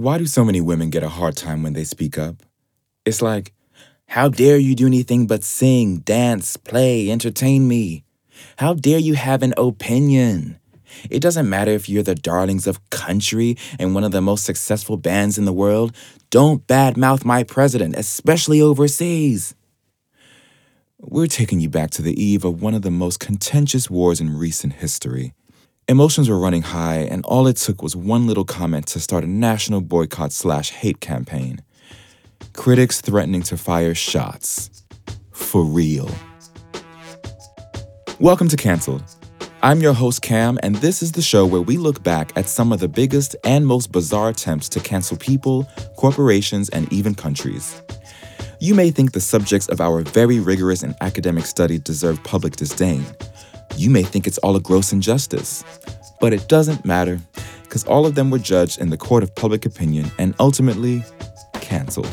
Why do so many women get a hard time when they speak up? It's like, how dare you do anything but sing, dance, play, entertain me? How dare you have an opinion? It doesn't matter if you're the darlings of country and one of the most successful bands in the world. Don't badmouth my president, especially overseas. We're taking you back to the eve of one of the most contentious wars in recent history. Emotions were running high, and all it took was one little comment to start a national boycott slash hate campaign. Critics threatening to fire shots. For real. Welcome to Cancelled. I'm your host, Cam, and this is the show where we look back at some of the biggest and most bizarre attempts to cancel people, corporations, and even countries. You may think the subjects of our very rigorous and academic study deserve public disdain. You may think it's all a gross injustice. But it doesn't matter, because all of them were judged in the court of public opinion and ultimately canceled.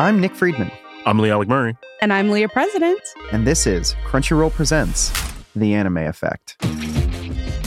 I'm Nick Friedman, I'm Lee Alec Murray. And I'm Leah President. and this is Crunchyroll Presents The Anime Effect.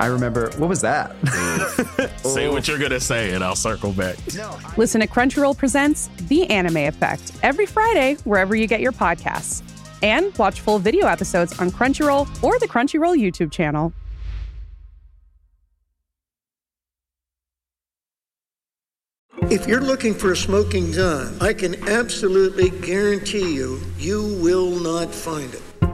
I remember, what was that? Mm. Say what you're gonna say, and I'll circle back. Listen to Crunchyroll Presents The Anime Effect every Friday, wherever you get your podcasts. And watch full video episodes on Crunchyroll or the Crunchyroll YouTube channel. If you're looking for a smoking gun, I can absolutely guarantee you, you will not find it.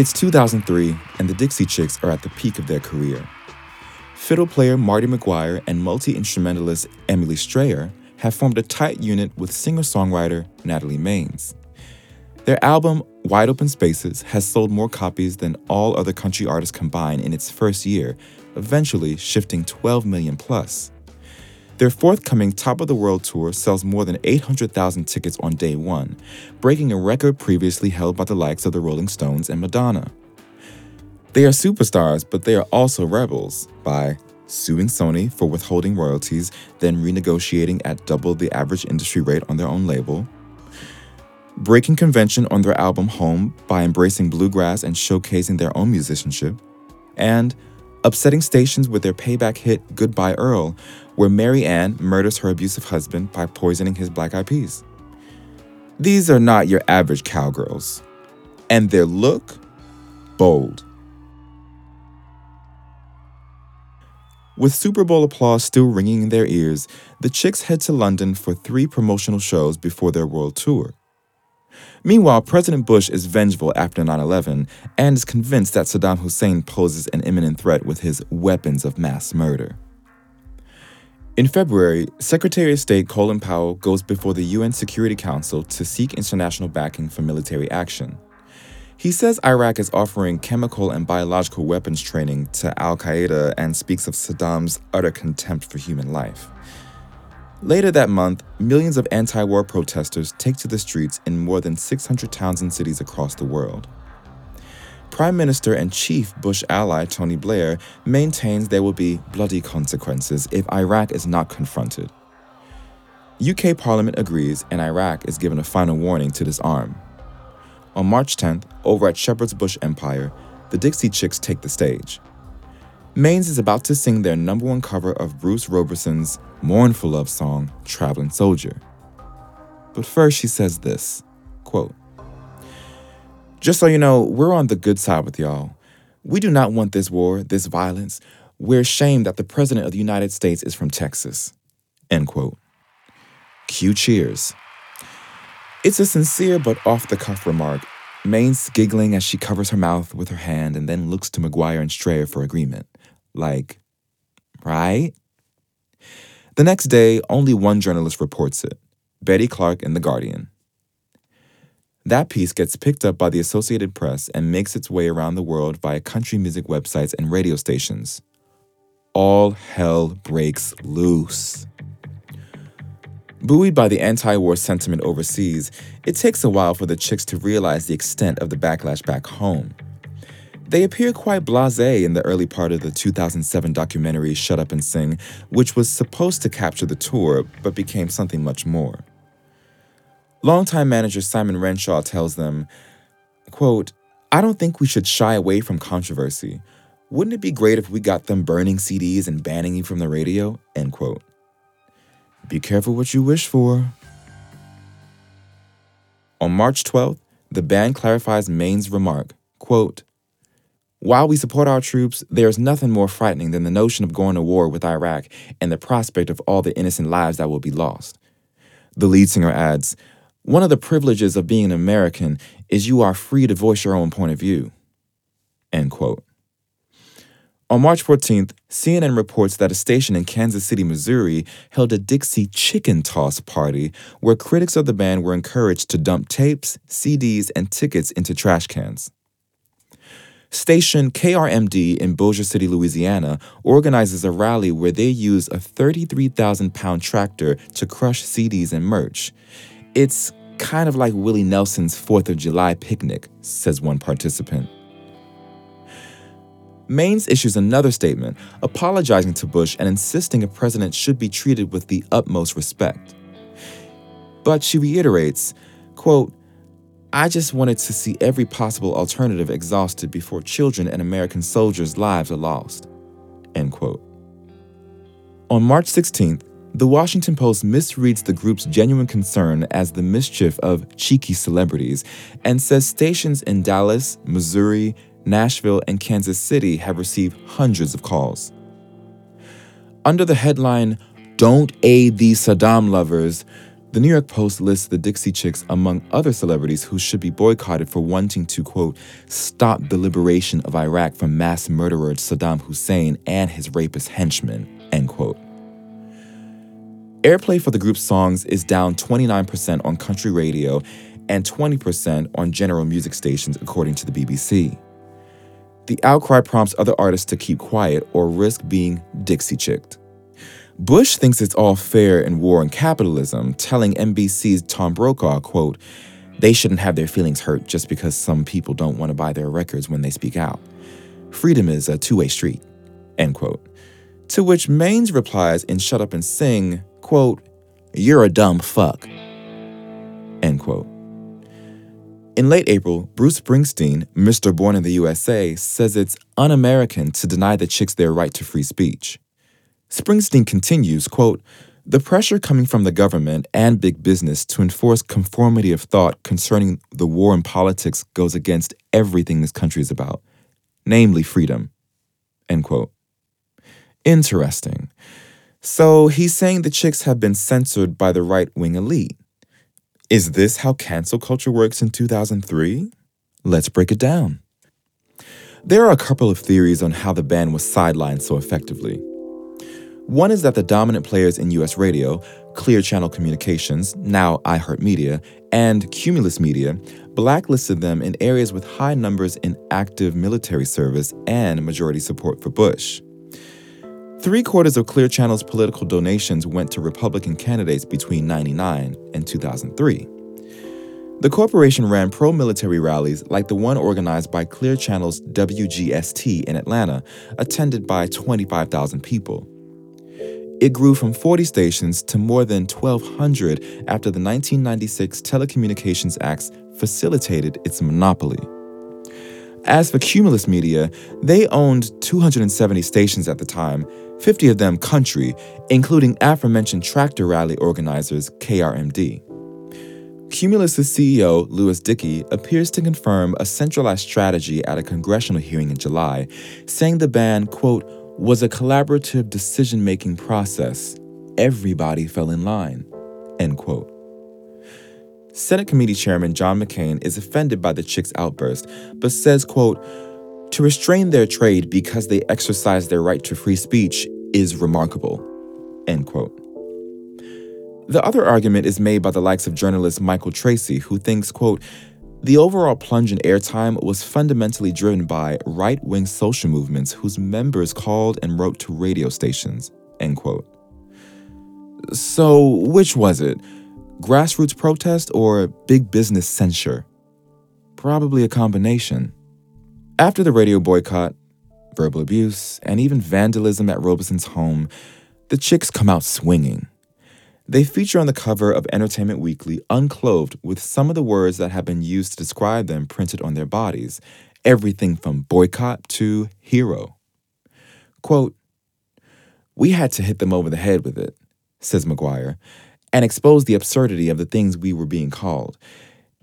It's 2003, and the Dixie Chicks are at the peak of their career. Fiddle player Martie Maguire and multi instrumentalist Emily Strayer have formed a tight unit with singer songwriter Natalie Maines. Their album, Wide Open Spaces, has sold more copies than all other country artists combined in its first year, eventually shifting 12 million plus. Their forthcoming Top of the World tour sells more than 800,000 tickets on day one, breaking a record previously held by the likes of the Rolling Stones and Madonna. They are superstars, but they are also rebels. By suing Sony for withholding royalties, then renegotiating at double the average industry rate on their own label, breaking convention on their album Home by embracing bluegrass and showcasing their own musicianship, and upsetting stations with their payback hit Goodbye Earl, where Mary Ann murders her abusive husband by poisoning his black eyed peas. These are not your average cowgirls, and their look bold. With Super Bowl applause still ringing in their ears, the Chicks head to London for three promotional shows before their world tour. Meanwhile, President Bush is vengeful after 9 11 and is convinced that Saddam Hussein poses an imminent threat with his weapons of mass murder. In February, Secretary of State Colin Powell goes before the UN Security Council to seek international backing for military action. He says Iraq is offering chemical and biological weapons training to Al Qaeda and speaks of Saddam's utter contempt for human life. Later that month, millions of anti war protesters take to the streets in more than 600 towns and cities across the world. Prime Minister and chief Bush ally Tony Blair maintains there will be bloody consequences if Iraq is not confronted. UK Parliament agrees, and Iraq is given a final warning to disarm. On March 10th, over at Shepherd's Bush Empire, the Dixie Chicks take the stage. Maines is about to sing their number one cover of Bruce Robison's mournful love song, Traveling Soldier. But first, she says this quote, Just so you know, we're on the good side with y'all. We do not want this war, this violence. We're ashamed that the President of the United States is from Texas. End quote. Cue cheers. It's a sincere but off the cuff remark, Maines giggling as she covers her mouth with her hand and then looks to Maguire and Strayer for agreement. Like, right? The next day, only one journalist reports it Betty Clarke in The Guardian. That piece gets picked up by the Associated Press and makes its way around the world via country music websites and radio stations. All hell breaks loose. Buoyed by the anti war sentiment overseas, it takes a while for the chicks to realize the extent of the backlash back home. They appear quite blase in the early part of the 2007 documentary Shut Up and Sing, which was supposed to capture the tour but became something much more. Longtime manager Simon Renshaw tells them, quote, I don't think we should shy away from controversy. Wouldn't it be great if we got them burning CDs and banning you from the radio? End quote. Be careful what you wish for. On March 12th, the band clarifies Maines' remark, quote, While we support our troops, there is nothing more frightening than the notion of going to war with Iraq and the prospect of all the innocent lives that will be lost. The lead singer adds, One of the privileges of being an American is you are free to voice your own point of view. End quote. On March 14th, CNN reports that a station in Kansas City, Missouri held a Dixie chicken toss party where critics of the band were encouraged to dump tapes, CDs, and tickets into trash cans. Station KRMD in Bossier City, Louisiana organizes a rally where they use a 33,000 pound tractor to crush CDs and merch. It's kind of like Willie Nelson's 4th of July picnic, says one participant. Maines issues another statement apologizing to Bush and insisting a president should be treated with the utmost respect. But she reiterates, quote, I just wanted to see every possible alternative exhausted before children and American soldiers' lives are lost. End quote. On March 16th, the Washington Post misreads the group's genuine concern as the mischief of cheeky celebrities and says stations in Dallas, Missouri, Nashville, and Kansas City have received hundreds of calls. Under the headline, Don't Aid These Saddam Lovers, the New York Post lists the Dixie Chicks among other celebrities who should be boycotted for wanting to, quote, stop the liberation of Iraq from mass murderer Saddam Hussein and his rapist henchmen, end quote. Airplay for the group's songs is down 29% on country radio and 20% on general music stations, according to the BBC. The outcry prompts other artists to keep quiet or risk being Dixie chicked. Bush thinks it's all fair in war and capitalism, telling NBC's Tom Brokaw, quote, they shouldn't have their feelings hurt just because some people don't want to buy their records when they speak out. Freedom is a two-way street, end quote. To which Maines replies in Shut Up and Sing, quote, you're a dumb fuck, end quote. In late April, Bruce Springsteen, Mr. Born in the USA, says it's un American to deny the chicks their right to free speech. Springsteen continues, quote, the pressure coming from the government and big business to enforce conformity of thought concerning the war and politics goes against everything this country is about, namely freedom. End quote. Interesting. So he's saying the chicks have been censored by the right wing elite. Is this how cancel culture works in 2003? Let's break it down. There are a couple of theories on how the band was sidelined so effectively. One is that the dominant players in US radio, Clear Channel Communications, now iHeartMedia, and Cumulus Media, blacklisted them in areas with high numbers in active military service and majority support for Bush. Three quarters of Clear Channel's political donations went to Republican candidates between 99 and 2003. The corporation ran pro military rallies like the one organized by Clear Channel's WGST in Atlanta, attended by 25,000 people. It grew from 40 stations to more than 1,200 after the 1996 Telecommunications Act facilitated its monopoly. As for Cumulus Media, they owned 270 stations at the time, 50 of them country, including aforementioned tractor rally organizers KRMD. Cumulus's CEO, Louis Dickey, appears to confirm a centralized strategy at a congressional hearing in July, saying the ban, quote, was a collaborative decision making process. Everybody fell in line. End quote. Senate Committee Chairman John McCain is offended by the chicks' outburst, but says, quote, to restrain their trade because they exercise their right to free speech is remarkable. End quote. The other argument is made by the likes of journalist Michael Tracy, who thinks, quote, the overall plunge in airtime was fundamentally driven by right wing social movements whose members called and wrote to radio stations. End quote. So, which was it? Grassroots protest or big business censure? Probably a combination. After the radio boycott, verbal abuse, and even vandalism at Robison's home, the chicks come out swinging. They feature on the cover of Entertainment Weekly unclothed with some of the words that have been used to describe them printed on their bodies, everything from boycott to hero. Quote, We had to hit them over the head with it, says Maguire, and expose the absurdity of the things we were being called.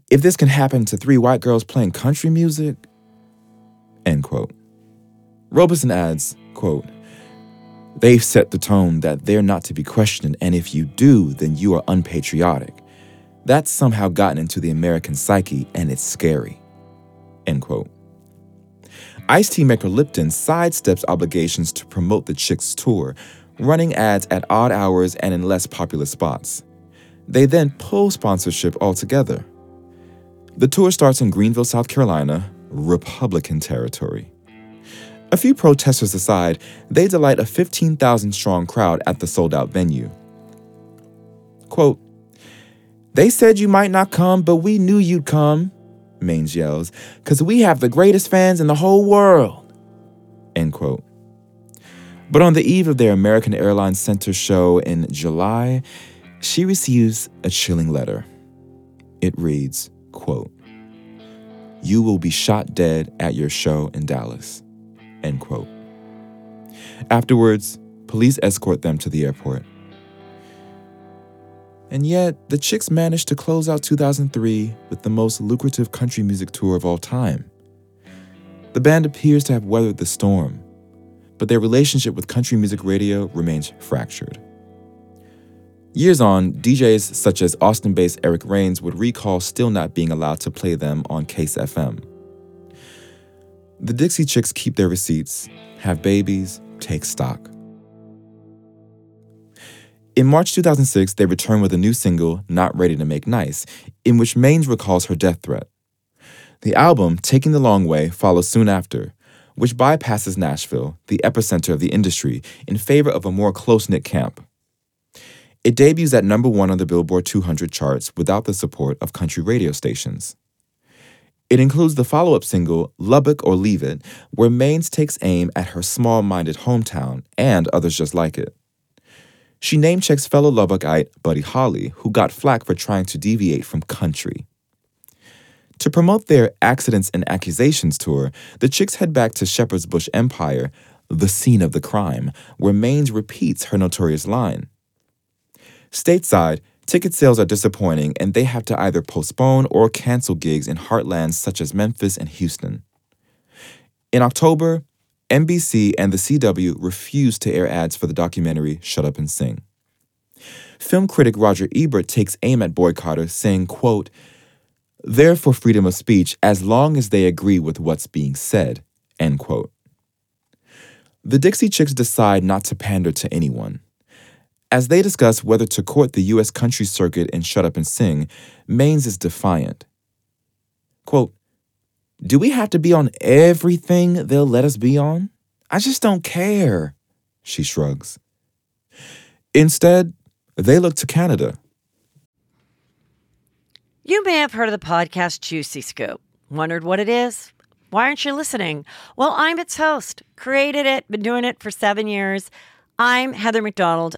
If this can happen to three white girls playing country music, end quote. Robison adds, quote, They've set the tone that they're not to be questioned, and if you do, then you are unpatriotic. That's somehow gotten into the American psyche, and it's scary. End quote. Ice tea maker Lipton sidesteps obligations to promote the Chicks tour, running ads at odd hours and in less popular spots. They then pull sponsorship altogether. The tour starts in Greenville, South Carolina, Republican territory. A few protesters aside, they delight a 15,000 strong crowd at the sold out venue. Quote, They said you might not come, but we knew you'd come, Maines yells, because we have the greatest fans in the whole world. End quote. But on the eve of their American Airlines Center show in July, she receives a chilling letter. It reads, quote, You will be shot dead at your show in Dallas. End quote. Afterwards, police escort them to the airport. And yet, the Chicks managed to close out 2003 with the most lucrative country music tour of all time. The band appears to have weathered the storm, but their relationship with country music radio remains fractured. Years on, DJs such as Austin based Eric Rains would recall still not being allowed to play them on KASE FM. The Dixie Chicks keep their receipts, have babies, take stock. In March 2006, they return with a new single, Not Ready to Make Nice, in which Maines recalls her death threat. The album, Taking the Long Way, follows soon after, which bypasses Nashville, the epicenter of the industry, in favor of a more close knit camp. It debuts at number one on the Billboard 200 charts without the support of country radio stations. It includes the follow up single, Lubbock or Leave It, where Maines takes aim at her small minded hometown and others just like it. She name checks fellow Lubbockite Buddy Holly, who got flack for trying to deviate from country. To promote their Accidents and Accusations tour, the chicks head back to Shepherd's Bush Empire, the scene of the crime, where Maines repeats her notorious line. Stateside, ticket sales are disappointing and they have to either postpone or cancel gigs in heartlands such as Memphis and Houston. In October, NBC and the CW refused to air ads for the documentary Shut Up and Sing. Film critic Roger Ebert takes aim at boycotters, saying, quote, They're for freedom of speech as long as they agree with what's being said, end quote. The Dixie Chicks decide not to pander to anyone. As they discuss whether to court the U.S. country circuit and shut up and sing, Maines is defiant. Quote, Do we have to be on everything they'll let us be on? I just don't care, she shrugs. Instead, they look to Canada. You may have heard of the podcast Juicy Scoop. Wondered what it is? Why aren't you listening? Well, I'm its host, created it, been doing it for seven years. I'm Heather McDonald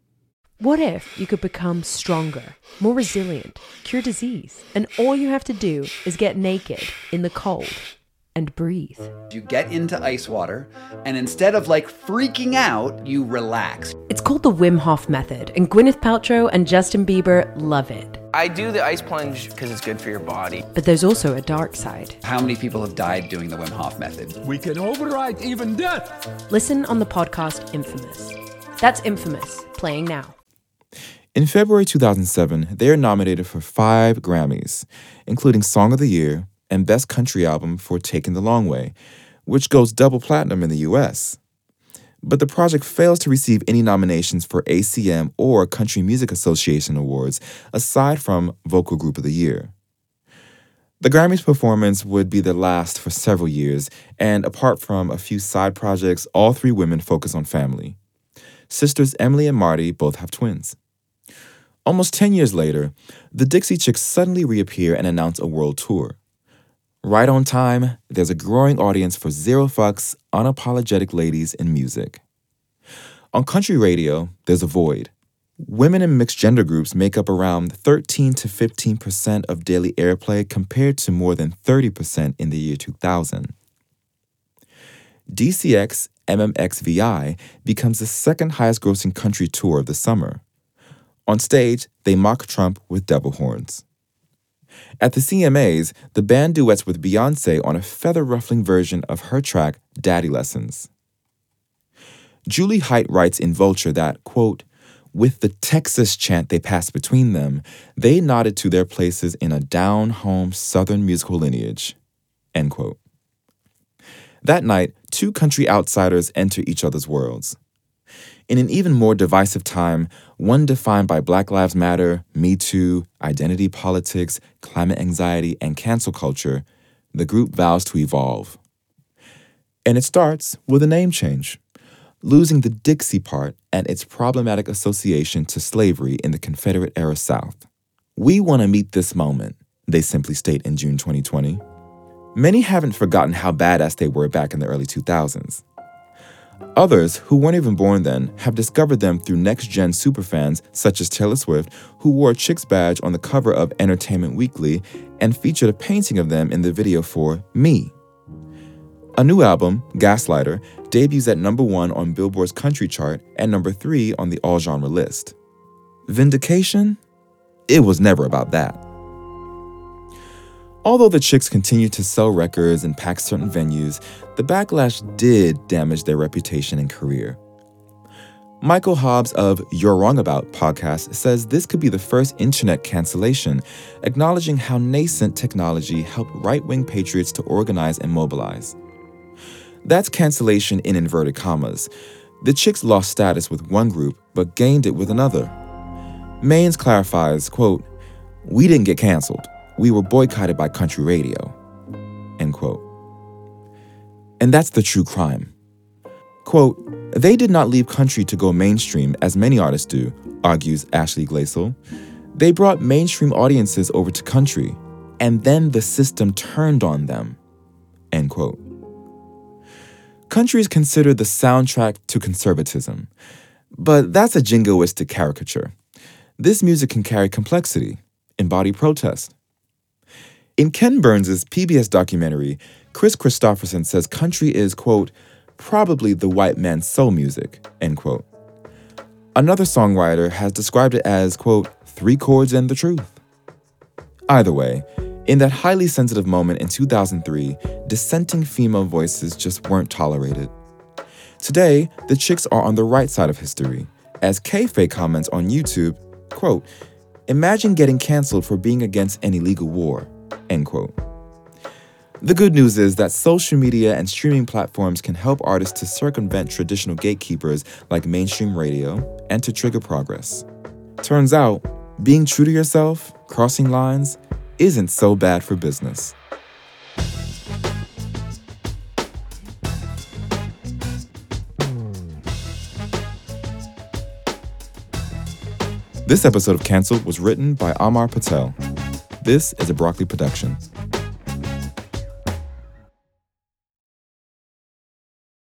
What if you could become stronger, more resilient, cure disease, and all you have to do is get naked in the cold and breathe? You get into ice water, and instead of like freaking out, you relax. It's called the Wim Hof Method, and Gwyneth Paltrow and Justin Bieber love it. I do the ice plunge because it's good for your body. But there's also a dark side. How many people have died doing the Wim Hof method? We can override even death. Listen on the podcast Infamous. That's Infamous, playing now. In February 2007, they are nominated for five Grammys, including Song of the Year and Best Country Album for Taking the Long Way, which goes double platinum in the US. But the project fails to receive any nominations for ACM or Country Music Association awards, aside from Vocal Group of the Year. The Grammys performance would be the last for several years, and apart from a few side projects, all three women focus on family. Sisters Emily and Martie both have twins. Almost 10 years later, the Dixie Chicks suddenly reappear and announce a world tour. Right on time, there's a growing audience for zero fucks, unapologetic ladies in music. On country radio, there's a void. Women in mixed gender groups make up around 13 to 15% of daily airplay compared to more than 30% in the year 2000. DCX MMXVI becomes the second highest grossing country tour of the summer. On stage, they mock Trump with devil horns. At the CMAs, the band duets with Beyonce on a feather ruffling version of her track Daddy Lessons. Jewly Hight writes in Vulture that, quote, with the Texas chant they passed between them, they nodded to their places in a down home Southern musical lineage. End quote. That night, two country outsiders enter each other's worlds. In an even more divisive time, one defined by Black Lives Matter, Me Too, identity politics, climate anxiety, and cancel culture, the group vows to evolve. And it starts with a name change, losing the Dixie part and its problematic association to slavery in the Confederate era South. We want to meet this moment, they simply state in June 2020. Many haven't forgotten how badass they were back in the early 2000s. Others, who weren't even born then, have discovered them through next gen superfans such as Taylor Swift, who wore a Chicks badge on the cover of Entertainment Weekly and featured a painting of them in the video for Me. A new album, Gaslighter, debuts at number one on Billboard's country chart and number three on the all genre list. Vindication? It was never about that. Although the Chicks continued to sell records and pack certain venues, the backlash did damage their reputation and career. Michael Hobbes of You're Wrong About podcast says this could be the first internet cancellation, acknowledging how nascent technology helped right wing patriots to organize and mobilize. That's cancellation in inverted commas. The Chicks lost status with one group, but gained it with another. Maines clarifies, quote, We didn't get canceled we were boycotted by country radio. End quote. And that's the true crime. Quote, they did not leave country to go mainstream as many artists do, argues Ashley Glassell. They brought mainstream audiences over to country, and then the system turned on them. End quote. Country is considered the soundtrack to conservatism, but that's a jingoistic caricature. This music can carry complexity, embody protest, in Ken Burns' PBS documentary, Kris Kristofferson says country is, quote, probably the white man's soul music, end quote. Another songwriter has described it as, quote, three chords and the truth. Either way, in that highly sensitive moment in 2003, dissenting female voices just weren't tolerated. Today, the chicks are on the right side of history, as Kayfabe comments on YouTube, quote, Imagine getting canceled for being against an illegal war. End quote. The good news is that social media and streaming platforms can help artists to circumvent traditional gatekeepers like mainstream radio and to trigger progress. Turns out, being true to yourself, crossing lines, isn't so bad for business. This episode of Cancelled was written by Amar Patel. This is a Broccoli production.